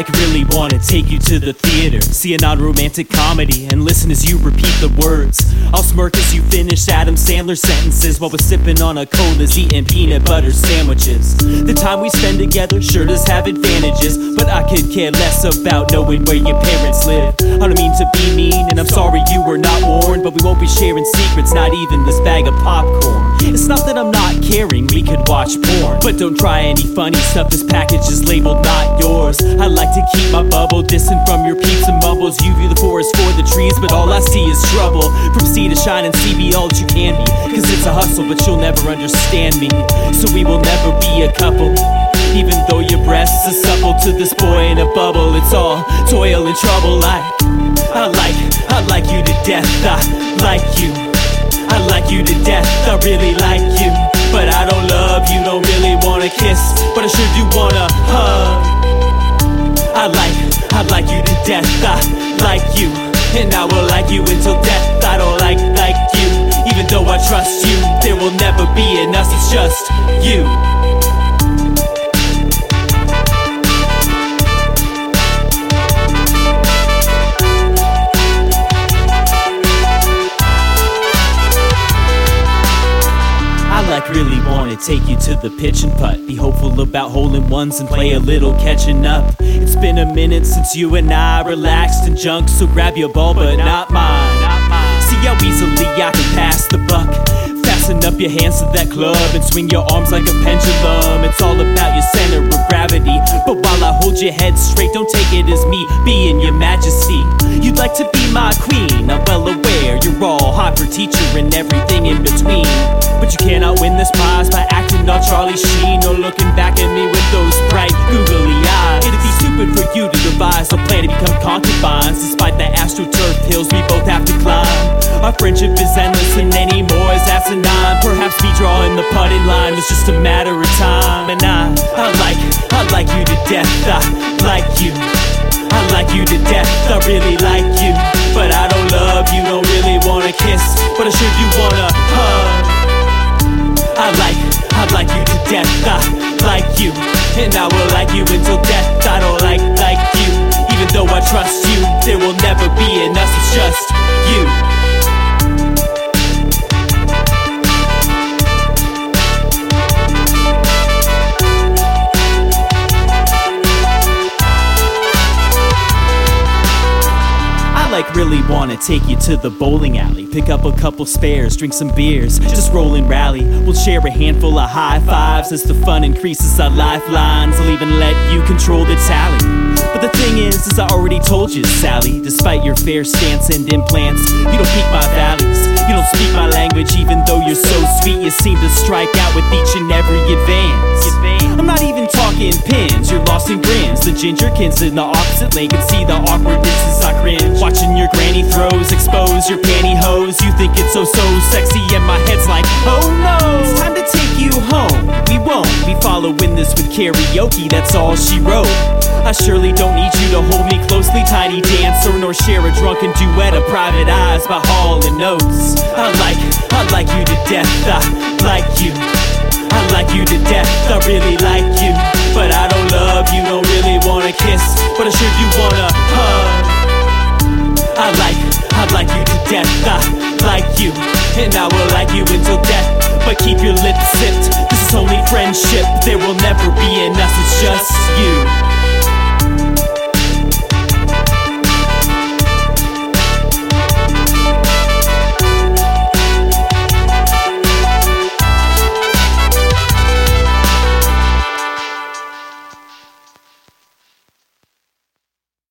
like really wanna take you to the theater, see a non-romantic comedy, and listen as you repeat the words. I'll smirk as you finish Adam Sandler sentences while we're sipping on a cola's eating peanut butter sandwiches. The time we spend together sure does have advantages, but I could care less about knowing where your parents live. I don't mean to be warned, but we won't be sharing secrets, not even this bag of popcorn. It's not that I'm not caring, we could watch porn, but don't try any funny stuff. This package is labeled not yours. I like to keep my bubble distant from your peeps and bubbles. You view the forest for the trees, but all I see is trouble. From sea to shine and see be all that you can be. Cause it's a hustle, but you'll never understand me. So we will never be a couple. Even though your breasts are supple to this boy in a bubble, it's all toil and trouble. I, I like, I like you to death. I like you. I like you to death. I really like you. But I don't love you, don't really wanna kiss. But I sure do wanna hug. I like, I like you to death. I like you. And I will like you until death. I don't like, like you. Even though I trust you, there will never be an us, it's just you. Wanna take you to the pitch and putt. Be hopeful about hole-in-ones and play a little catching up. It's been a minute since you and I relaxed and junk, so grab your ball, but not mine. See how easily I can pass the buck. Fasten up your hands to that club and swing your arms like a pendulum. It's all about your center of gravity. But while I hold your head straight, don't take it as me being your majesty. You'd like to be my queen, I'm well aware hot for teacher and everything in between. But you cannot win this prize by acting all Charlie Sheen or looking back at me with those bright googly eyes. It'd be stupid for you to devise a plan to become concubines, despite the astroturf hills we both have to climb. Our friendship is endless and any more is asinine. Perhaps me drawing the putting line was just a matter of time. And I, I like, I like you to death. I like you. I like you to death, I really like you. But I don't love you, don't really wanna kiss. But I sure you wanna hug. I like, I like you to death, I like you. And I will like you until death, I don't like, like you. Even though I trust you, there will never be an us, it's just really wanna take you to the bowling alley. Pick up a couple spares, drink some beers, just roll and rally. We'll share a handful of high fives as the fun increases our lifelines. I'll even let you control the tally. But the thing is, as I already told you, Sally, despite your fair stance and implants, you don't peak my valleys. You don't speak my language, even though you're so sweet. You seem to strike out with each and every advance. I'm not even talking pins, you're lost in grins. The gingerkins in the opposite lane can see the awkwardness cringe. Watching your granny throws, expose your pantyhose. You think it's so, so sexy, and my head's like, oh no. It's time to take you home. We won't be following this with karaoke, that's all she wrote. I surely don't need you to hold me closely, tiny dancer, nor share a drunken duet of private eyes by Hall and Oates. I like, I like you to death, I like you. I like you to death, I really like you. Like you. And I will like you until death. But keep your lips zipped, this is only friendship. There will never be an us, it's just you.